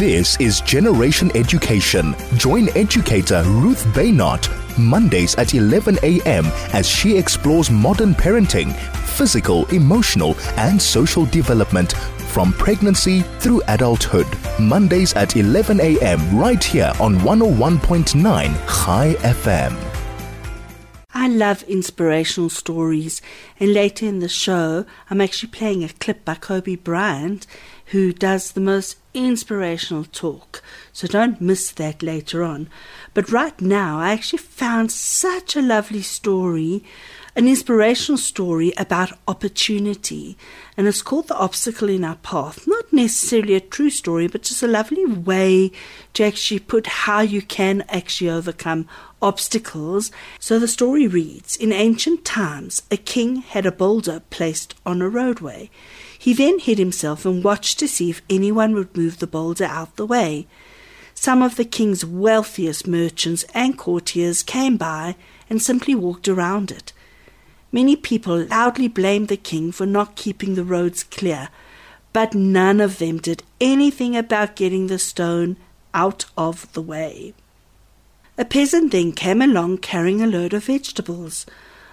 This is Generation Education. Join educator Ruth Baynott Mondays at 11 a.m. as she explores modern parenting, physical, emotional, and social development from pregnancy through adulthood. Mondays at 11 a.m. right here on 101.9 High FM. I love inspirational stories, and later in the show, I'm actually playing a clip by Kobe Bryant, who does the most inspirational talk. So don't miss that later on. But right now, I actually found such a lovely story an inspirational story about opportunity. And it's called The Obstacle in Our Path. Not necessarily a true story, but just a lovely way to actually put how you can actually overcome obstacles. So the story reads In ancient times, a king had a boulder placed on a roadway. He then hid himself and watched to see if anyone would move the boulder out the way. Some of the king's wealthiest merchants and courtiers came by and simply walked around it. Many people loudly blamed the king for not keeping the roads clear, but none of them did anything about getting the stone out of the way. A peasant then came along carrying a load of vegetables.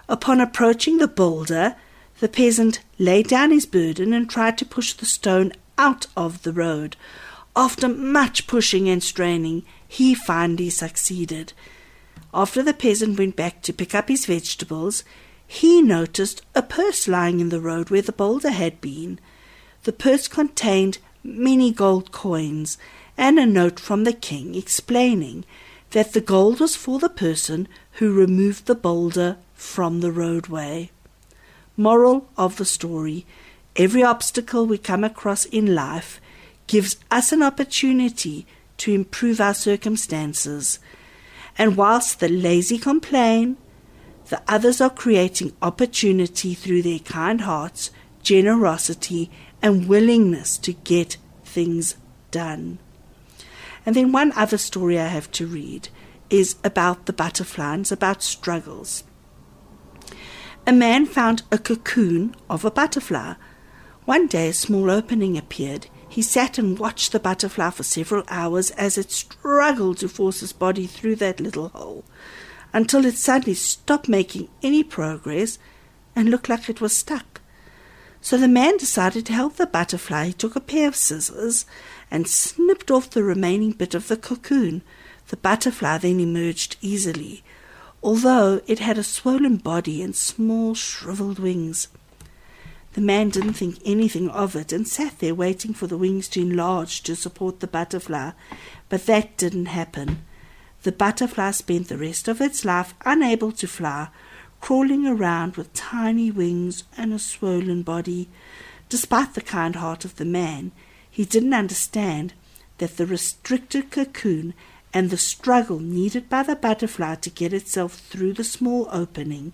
Upon approaching the boulder, the peasant laid down his burden and tried to push the stone out of the road. After much pushing and straining, he finally succeeded. After the peasant went back to pick up his vegetables, he noticed a purse lying in the road where the boulder had been. The purse contained many gold coins and a note from the king explaining that the gold was for the person who removed the boulder from the roadway. Moral of the story Every obstacle we come across in life gives us an opportunity to improve our circumstances. And whilst the lazy complain, the others are creating opportunity through their kind hearts, generosity, and willingness to get things done. And then one other story I have to read is about the it's about struggles. A man found a cocoon of a butterfly. One day a small opening appeared. He sat and watched the butterfly for several hours as it struggled to force its body through that little hole until it suddenly stopped making any progress and looked like it was stuck. So the man decided to help the butterfly. He took a pair of scissors and snipped off the remaining bit of the cocoon. The butterfly then emerged easily, although it had a swollen body and small shriveled wings. The man didn't think anything of it and sat there waiting for the wings to enlarge to support the butterfly, but that didn't happen. The butterfly spent the rest of its life unable to fly, crawling around with tiny wings and a swollen body. Despite the kind heart of the man, he didn't understand that the restricted cocoon and the struggle needed by the butterfly to get itself through the small opening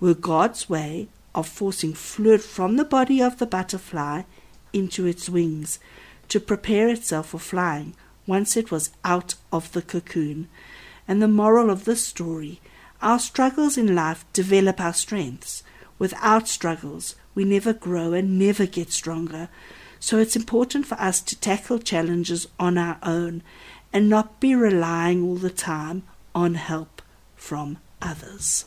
were God's way of forcing fluid from the body of the butterfly into its wings to prepare itself for flying once it was out of the cocoon. And the moral of this story our struggles in life develop our strengths. Without struggles, we never grow and never get stronger. So it's important for us to tackle challenges on our own and not be relying all the time on help from others.